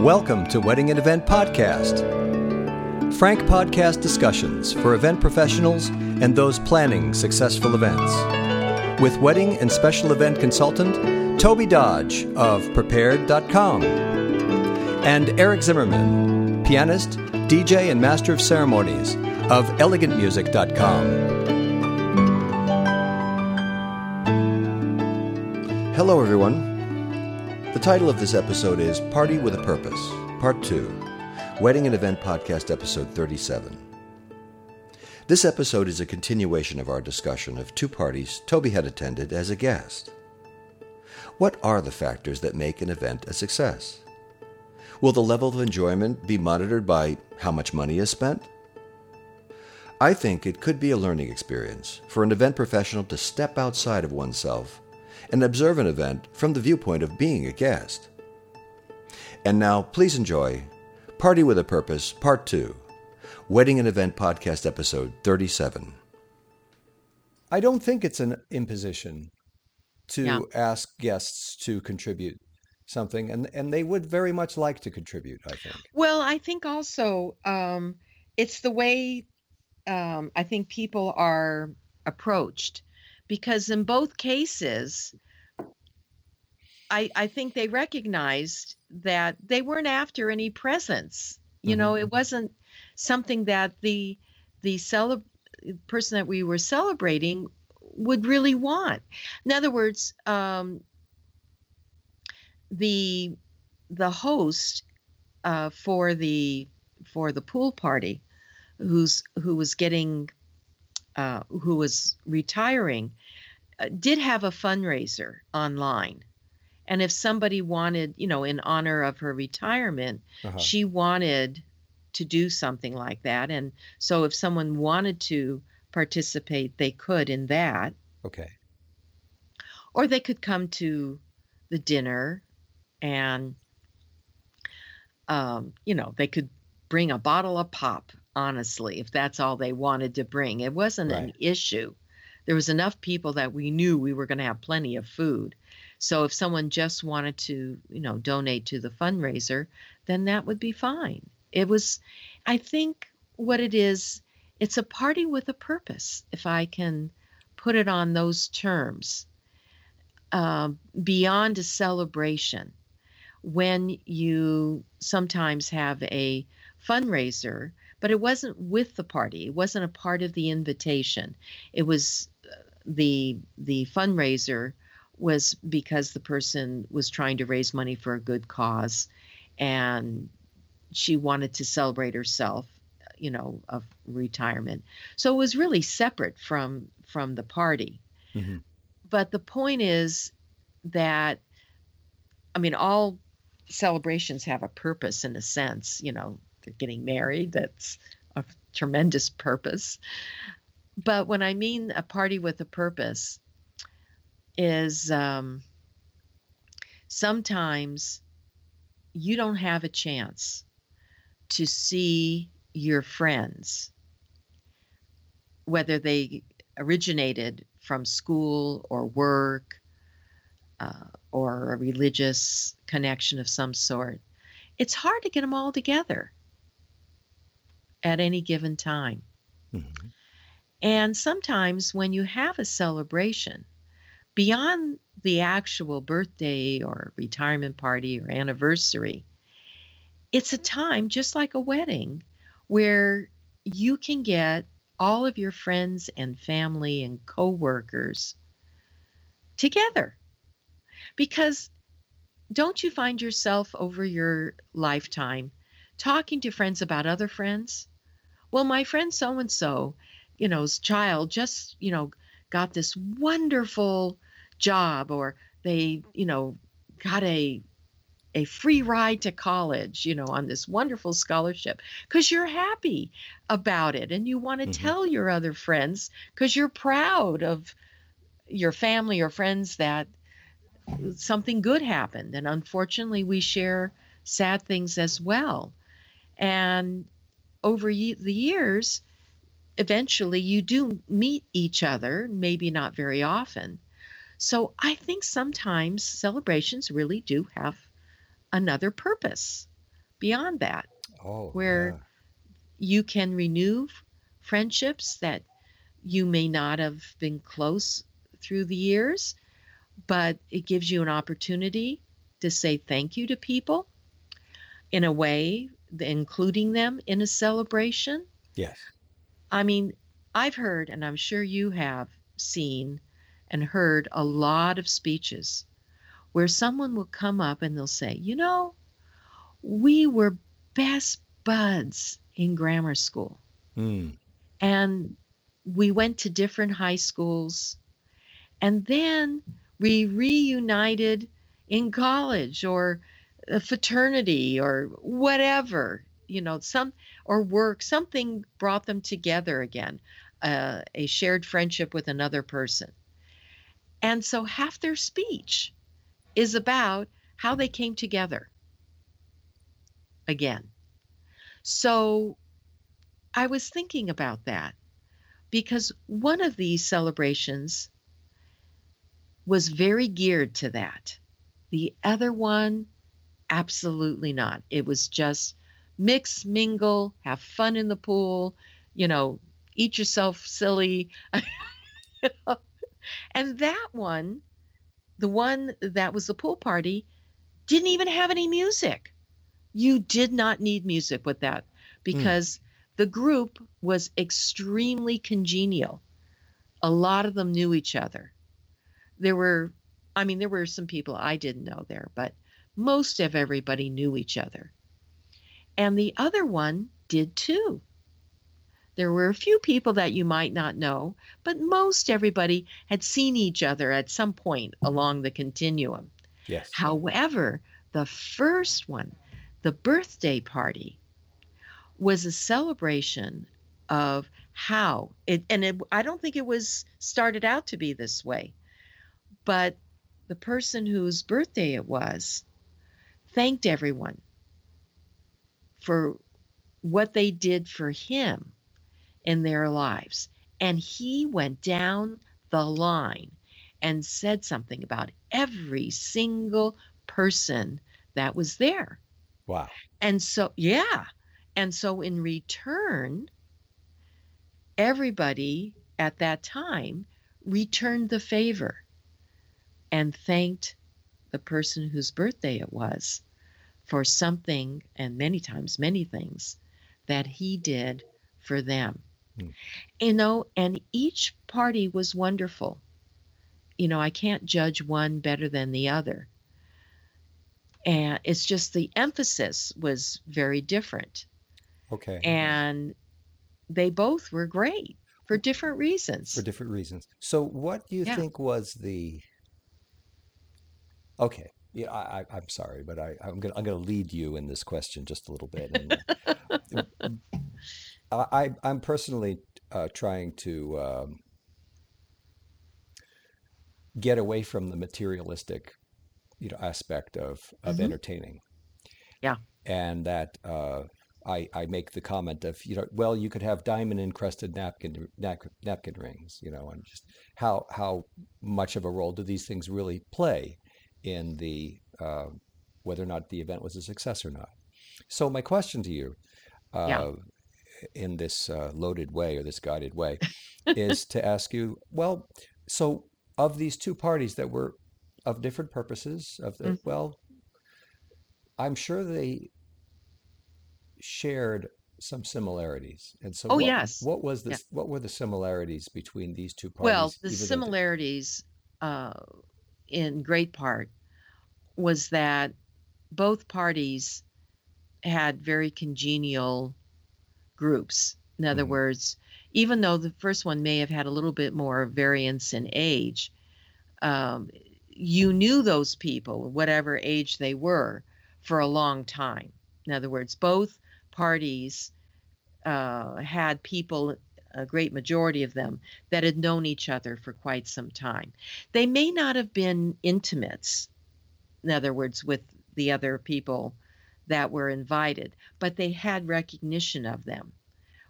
Welcome to Wedding and Event Podcast. Frank podcast discussions for event professionals and those planning successful events. With wedding and special event consultant Tobey Dodge of Prepaired.com and Eric Zimmerman, pianist, DJ, and master of ceremonies of ElegantMusic.com. Hello, everyone. The title of this episode is Party with a Purpose, Part 2, Wedding and Event Podcast, Episode 37. This episode is a continuation of our discussion of two parties Tobey had attended as a guest. What are the factors that make an event a success? Will the level of enjoyment be monitored by how much money is spent? I think it could be a learning experience for an event professional to step outside of oneself and observe an event from the viewpoint of being a guest. And now, please enjoy Party with a Purpose, Part 2, Wedding and Event Podcast, Episode 37. I don't think it's an imposition to Yeah. ask guests to contribute something, and, and they would very much like to contribute, I think. Well, I think also um, it's the way um, I think people are approached because in both cases, I, I think they recognized that they weren't after any presents. You know, it wasn't something that the the celeb- person that we were celebrating would really want. In other words, um, the the host uh, for the for the pool party, who's who was getting uh, who was retiring, uh, did have a fundraiser online, and if somebody wanted, you know, in honor of her retirement, Uh-huh. she wanted to do something like that, and so if someone wanted to participate, they could in that, Okay. or they could come to the dinner and um, you know they could bring a bottle of pop honestly if that's all they wanted to bring. It wasn't an issue. There was enough people that we knew we were going to have plenty of food so if someone just wanted to you know donate to the fundraiser then that would be fine. It was i think what it is it's a party with a purpose if i can put it on those terms. Um, beyond a celebration when you sometimes have a fundraiser but it wasn't with the party it wasn't a part of the invitation. It was uh, the the fundraiser was because the person was trying to raise money for a good cause and she wanted to celebrate herself you know of retirement. So it was really separate from from the party. Mhm. but the point is that i mean all celebrations have a purpose in a sense you know they're getting married that's a tremendous purpose. But when i mean a party with a purpose is um sometimes you don't have a chance to see your friends whether they originated from school or work uh, or a religious connection of some sort, it's hard to get them all together at any given time. Mhm. And sometimes when you have a celebration, beyond the actual birthday or retirement party or anniversary, it's a time just like a wedding where you can get all of your friends and family and coworkers together. Because don't you find yourself over your lifetime talking to friends about other friends? Well, my friend so and so, you know's child just, you know, got this wonderful job or they, you know, got a a free ride to college, you know, on this wonderful scholarship because you're happy about it and you want to Mhm. tell your other friends because you're proud of your family or friends that something good happened. And unfortunately, we share sad things as well. And over ye- the years, eventually you do meet each other, maybe not very often. So I think sometimes celebrations really do have another purpose. beyond that, Oh, where you can renew friendships that you may not have been close through the years, but it gives you an opportunity to say thank you to people in a way, including them in a celebration. Yes. I mean, I've heard, and I'm sure you have seen and heard a lot of speeches where someone will come up and they'll say, You know, we were best buds in grammar school. Mm. And we went to different high schools. And then we reunited in college or a fraternity or whatever, you know, some or work, something brought them together again, uh, a shared friendship with another person. And so half their speech is about how they came together again. So I was thinking about that because one of these celebrations was very geared to that. The other one, absolutely not. It was just mix, mingle, have fun in the pool, you know, eat yourself silly. and that one, the one that was the pool party, didn't even have any music. You did not need music with that hmm. because the group was extremely congenial. A lot of them knew each other. There were, I mean, there were some people I didn't know there, but most of everybody knew each other. And the other one did too. There were a few people that you might not know, but most everybody had seen each other at some point along the continuum. Yes. However, the first one, the birthday party, was a celebration of how it, and it, I don't think it was started out to be this way, but the person whose birthday it was thanked everyone for what they did for him in their lives. And he went down the line and said something about every single person that was there. Wow. And so, yeah. And so, in return, everybody at that time returned the favor and thanked the person whose birthday it was for something, and many times, many things that he did for them. Hmm. You know, and each party was wonderful. You know, I can't judge one better than the other. And it's just the emphasis was very different. Okay. And they both were great for different reasons. for different reasons. So, what do you Yeah. think was the? Okay, yeah, I, I, I'm sorry, but I, I'm gonna I'm gonna lead you in this question just a little bit. And I, I I'm personally uh, trying to um, get away from the materialistic, you know, aspect of of Mhm. entertaining. Yeah. and that uh, I I make the comment of you know well you could have diamond encrusted napkin nap, napkin rings you know and just how how much of a role do these things really play in the uh, whether or not the event was a success or not. So my question to you, uh, Yeah. in this uh, loaded way or this guided way, is to ask you, well, so of these two parties that were of different purposes, of the Mhm. well, I'm sure they shared some similarities. And so Oh, what, yes. what was Yeah. this what were the similarities between these two parties? Well, the even though they- similarities, uh, in great part, was that both parties had very congenial groups. In other Mhm. words, even though the first one may have had a little bit more variance in age, um, you knew those people, whatever age they were, for a long time. In other words, both parties uh, had people, a great majority of them, that had known each other for quite some time. They may not have been intimates, in other words, with the other people that were invited, but they had recognition of them,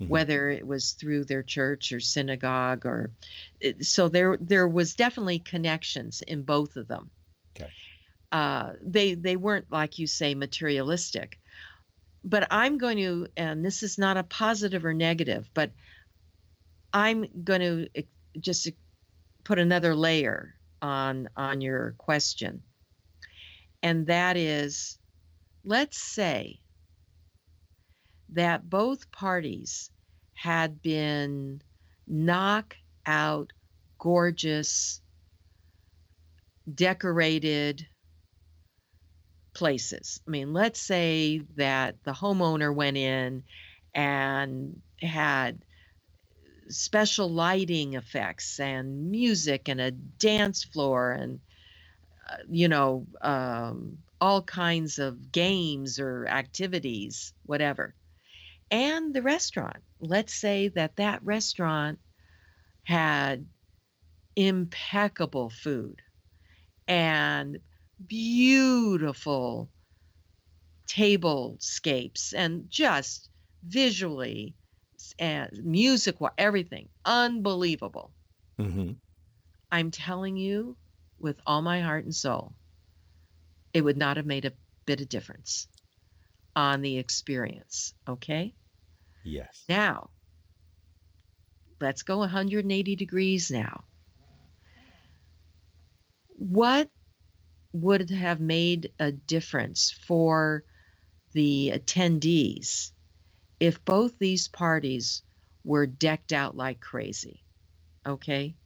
Mhm. whether it was through their church or synagogue or so there there was definitely connections in both of them. Okay. Uh, they they weren't like you say materialistic. but I'm going to, and this is not a positive or negative, but I'm going to eh, just put another layer on on your question, and that is, let's say that both parties had been knock out gorgeous decorated places. I mean, let's say that the homeowner went in and had special lighting effects and music and a dance floor and uh, you know um, all kinds of games or activities whatever. And the restaurant. Let's say that that restaurant had impeccable food and beautiful tablescapes and just visually and music, everything unbelievable. Mm-hmm. I'm telling you with all my heart and soul, it would not have made a bit of difference on the experience. Okay. Yes. Now, let's go 180 degrees now. What would have made a difference for the attendees if both these parties were decked out like crazy. Okay?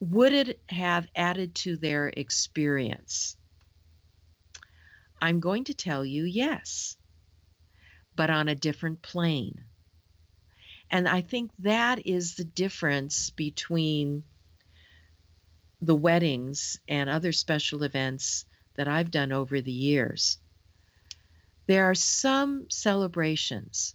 Would it have added to their experience? I'm going to tell you yes, but on a different plane. And I think that is the difference between the weddings and other special events that I've done over the years. There are some celebrations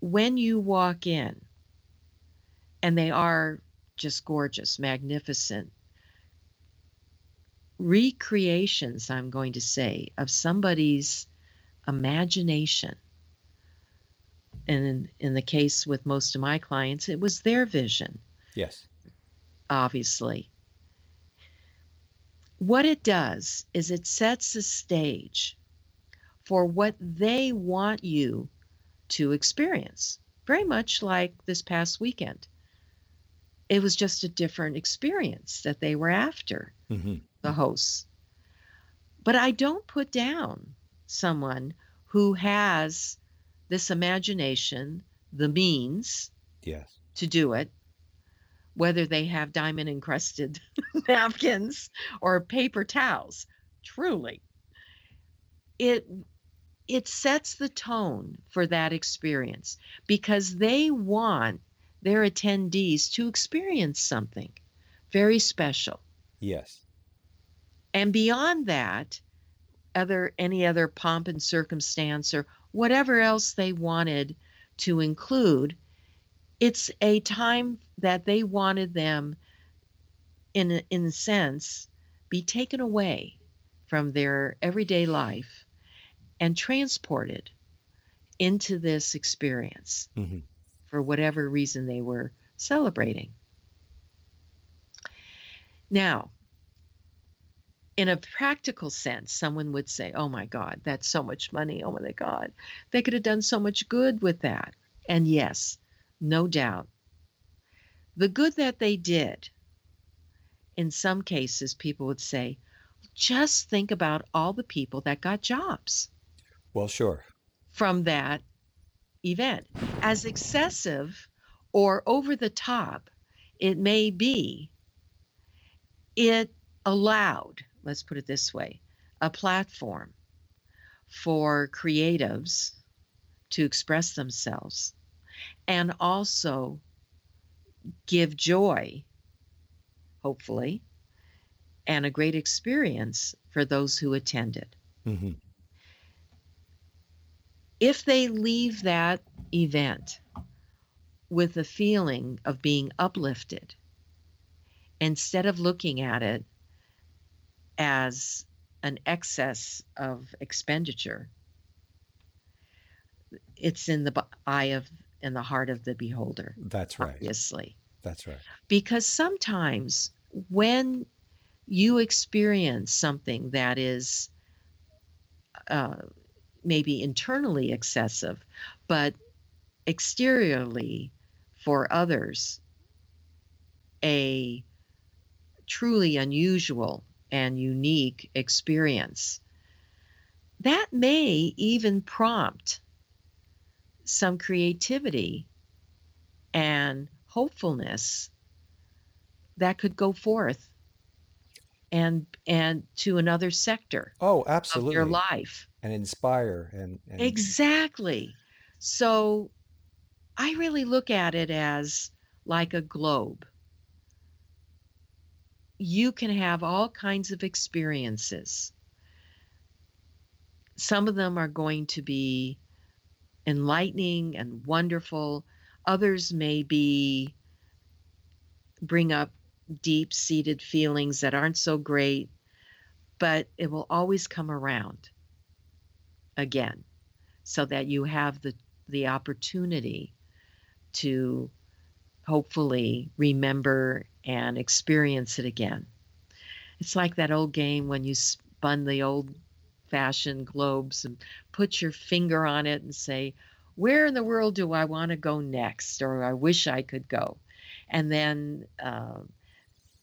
when you walk in, and they are just gorgeous, magnificent recreations, I'm going to say, of somebody's imagination. And in, in the case with most of my clients, it was their vision. Yes. Obviously what it does is it sets the stage for what they want you to experience. Very much like this past weekend. It was just a different experience that they were after, mm-hmm. the hosts. But I don't put down someone who has this imagination, the means yes. to do it, whether they have diamond encrusted napkins or paper towels. Truly, it it sets the tone for that experience because they want their attendees to experience something very special. Yes. And beyond that, other any other pomp and circumstance or whatever else they wanted to include it's a time that they wanted them in a, in a sense be taken away from their everyday life and transported into this experience mm-hmm. for whatever reason they were celebrating now in a practical sense someone would say oh my god that's so much money oh my god they could have done so much good with that and yes no doubt. The good that they did, in some cases, people would say, just think about all the people that got jobs. Well, sure. From that event. As excessive or over the top it may be, it allowed, let's put it this way, a platform for creatives to express themselves and also give joy, hopefully, and a great experience for those who attended. Mm-hmm. If they leave that event with a feeling of being uplifted, instead of looking at it as an excess of expenditure, it's in the eye of in the heart of the beholder. That's right. Obviously. That's right. Because sometimes when you experience something that is uh, maybe internally excessive, but exteriorly for others a truly unusual and unique experience. That may even prompt some creativity and hopefulness that could go forth and and to another sector Oh, of your life. And inspire and and Exactly. So I really look at it as like a globe. You can have all kinds of experiences. Some of them are going to be enlightening and wonderful. Others may be bring up deep-seated feelings that aren't so great, but it will always come around again so that you have the the opportunity to hopefully remember and experience it again. It's like that old game when you spun the old fashioned globes and put your finger on it and say, Where in the world do I want to go next? Or I wish I could go. And then, um,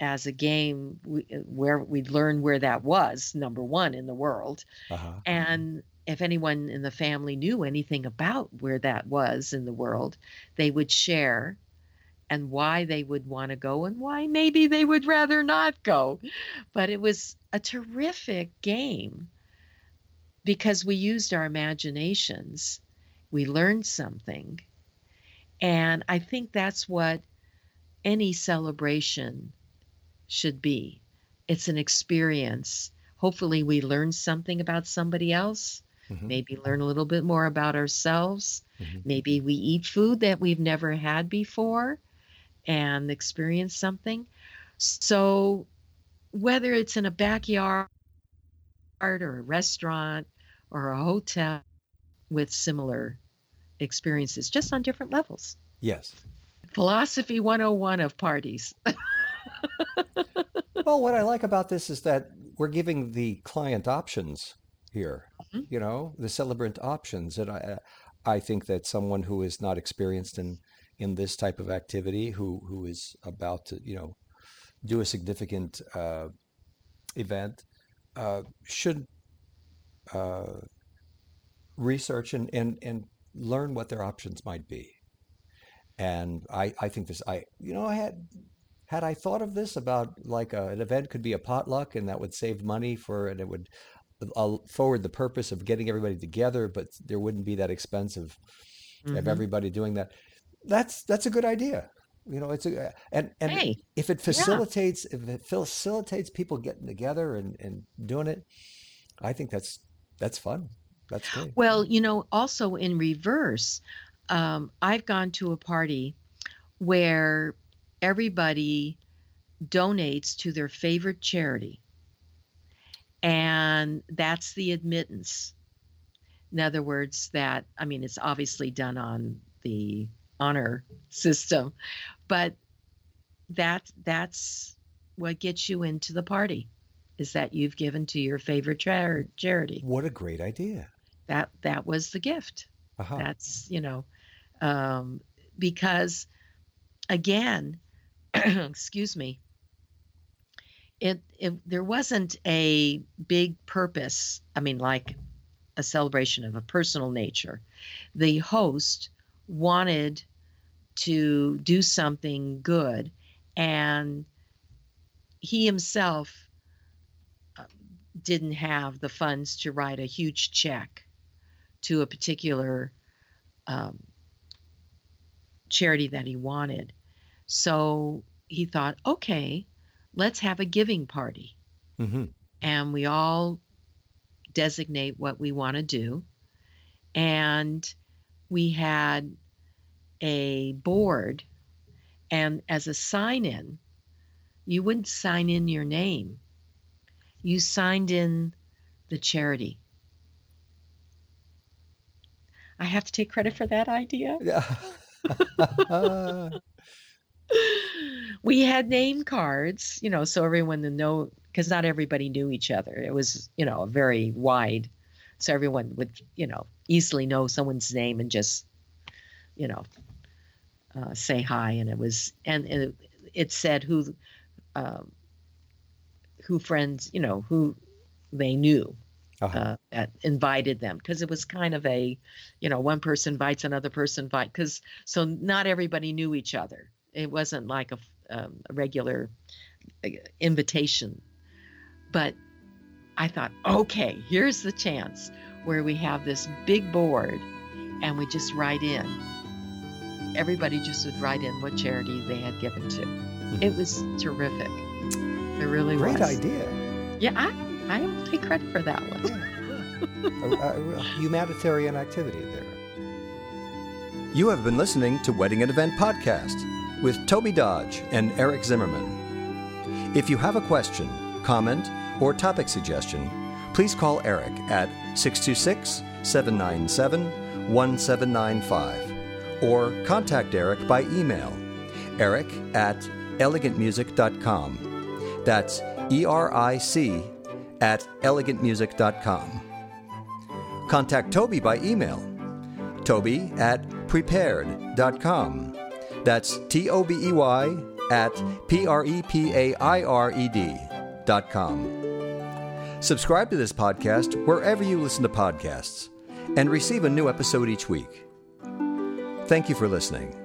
as a game, we, uh, where we'd learn where that was, number one in the world. uh-huh. And if anyone in the family knew anything about where that was in the world, they would share and why they would want to go and why maybe they would rather not go. But it was a terrific game because we used our imaginations. We learned something. And I think that's what any celebration should be. It's an experience. Hopefully, we learn something about somebody else, hmm maybe learn a little bit more about ourselves. hmm Maybe we eat food that we've never had before and experience something. So, whether it's in a backyard or a restaurant or a hotel with similar experiences, just on different levels. Yes. Philosophy 101 of parties. Well, what I like about this is that we're giving the client options here, Mhm. you know, the celebrant options. And I, I think that someone who is not experienced in in this type of activity, who who is about to, you know, do a significant uh, event, uh, should uh, research and, and and learn what their options might be. And I, I think this, I, you know, I had, had I thought of this about like a, an event could be a potluck and that would save money for, and it would uh, forward the purpose of getting everybody together, but there wouldn't be that expense of, of hmm everybody doing that. That's, that's a good idea. You know, it's a, and, and Hey, if it yeah. facilitates, if it facilitates people getting together and, and doing it, I think that's, that's fun. That's great. Well, you know, also in reverse, um, I've gone to a party where everybody donates to their favorite charity, and that's the admittance. In other words, that, I mean, it's obviously done on the honor system, but that that's what gets you into the party is that you've given to your favorite char- charity. What a great idea. That that was the gift. Uh-huh. That's, you know, um, because again, excuse me, it, it there wasn't a big purpose. I mean, like a celebration of a personal nature. The host wanted to do something good, and he himself uh, didn't have the funds to write a huge check to a particular um, charity that he wanted. So he thought, okay, let's have a giving party. hmm And we all designate what we want to do. And we had a board, and as a sign in, you wouldn't sign in your name, you signed in the charity. I have to take credit for that idea. Yeah. we had name cards, you know, so everyone to know because not everybody knew each other. It was, you know, a very wide so everyone would you know easily know someone's name and just you know uh, say hi and it was and, and it, it said who um, who friends you know who they knew uh-huh. uh, that invited them because it was kind of a you know one person invites another person invite because so not everybody knew each other it wasn't like a, um, a regular uh, invitation but I thought, okay, here's the chance where we have this big board and we just write in. Everybody just would write in what charity they had given to. Mm-hmm. It was terrific. It really Great was. Great idea. Yeah, I, I will take credit for that one. a, a, a humanitarian activity there. You have been listening to Wedding and Event Podcast with Tobey Dodge and Eric Zimmerman. If you have a question, comment, or topic suggestion, please call Eric at 626 797 1795 or contact Eric by email eric at elegantmusic.com. That's E R I C at elegantmusic.com. Contact Tobey by email tobey at prepaired.com. That's T O B E Y at P R E P A I R E D.com. Subscribe to this podcast wherever you listen to podcasts and receive a new episode each week. Thank you for listening.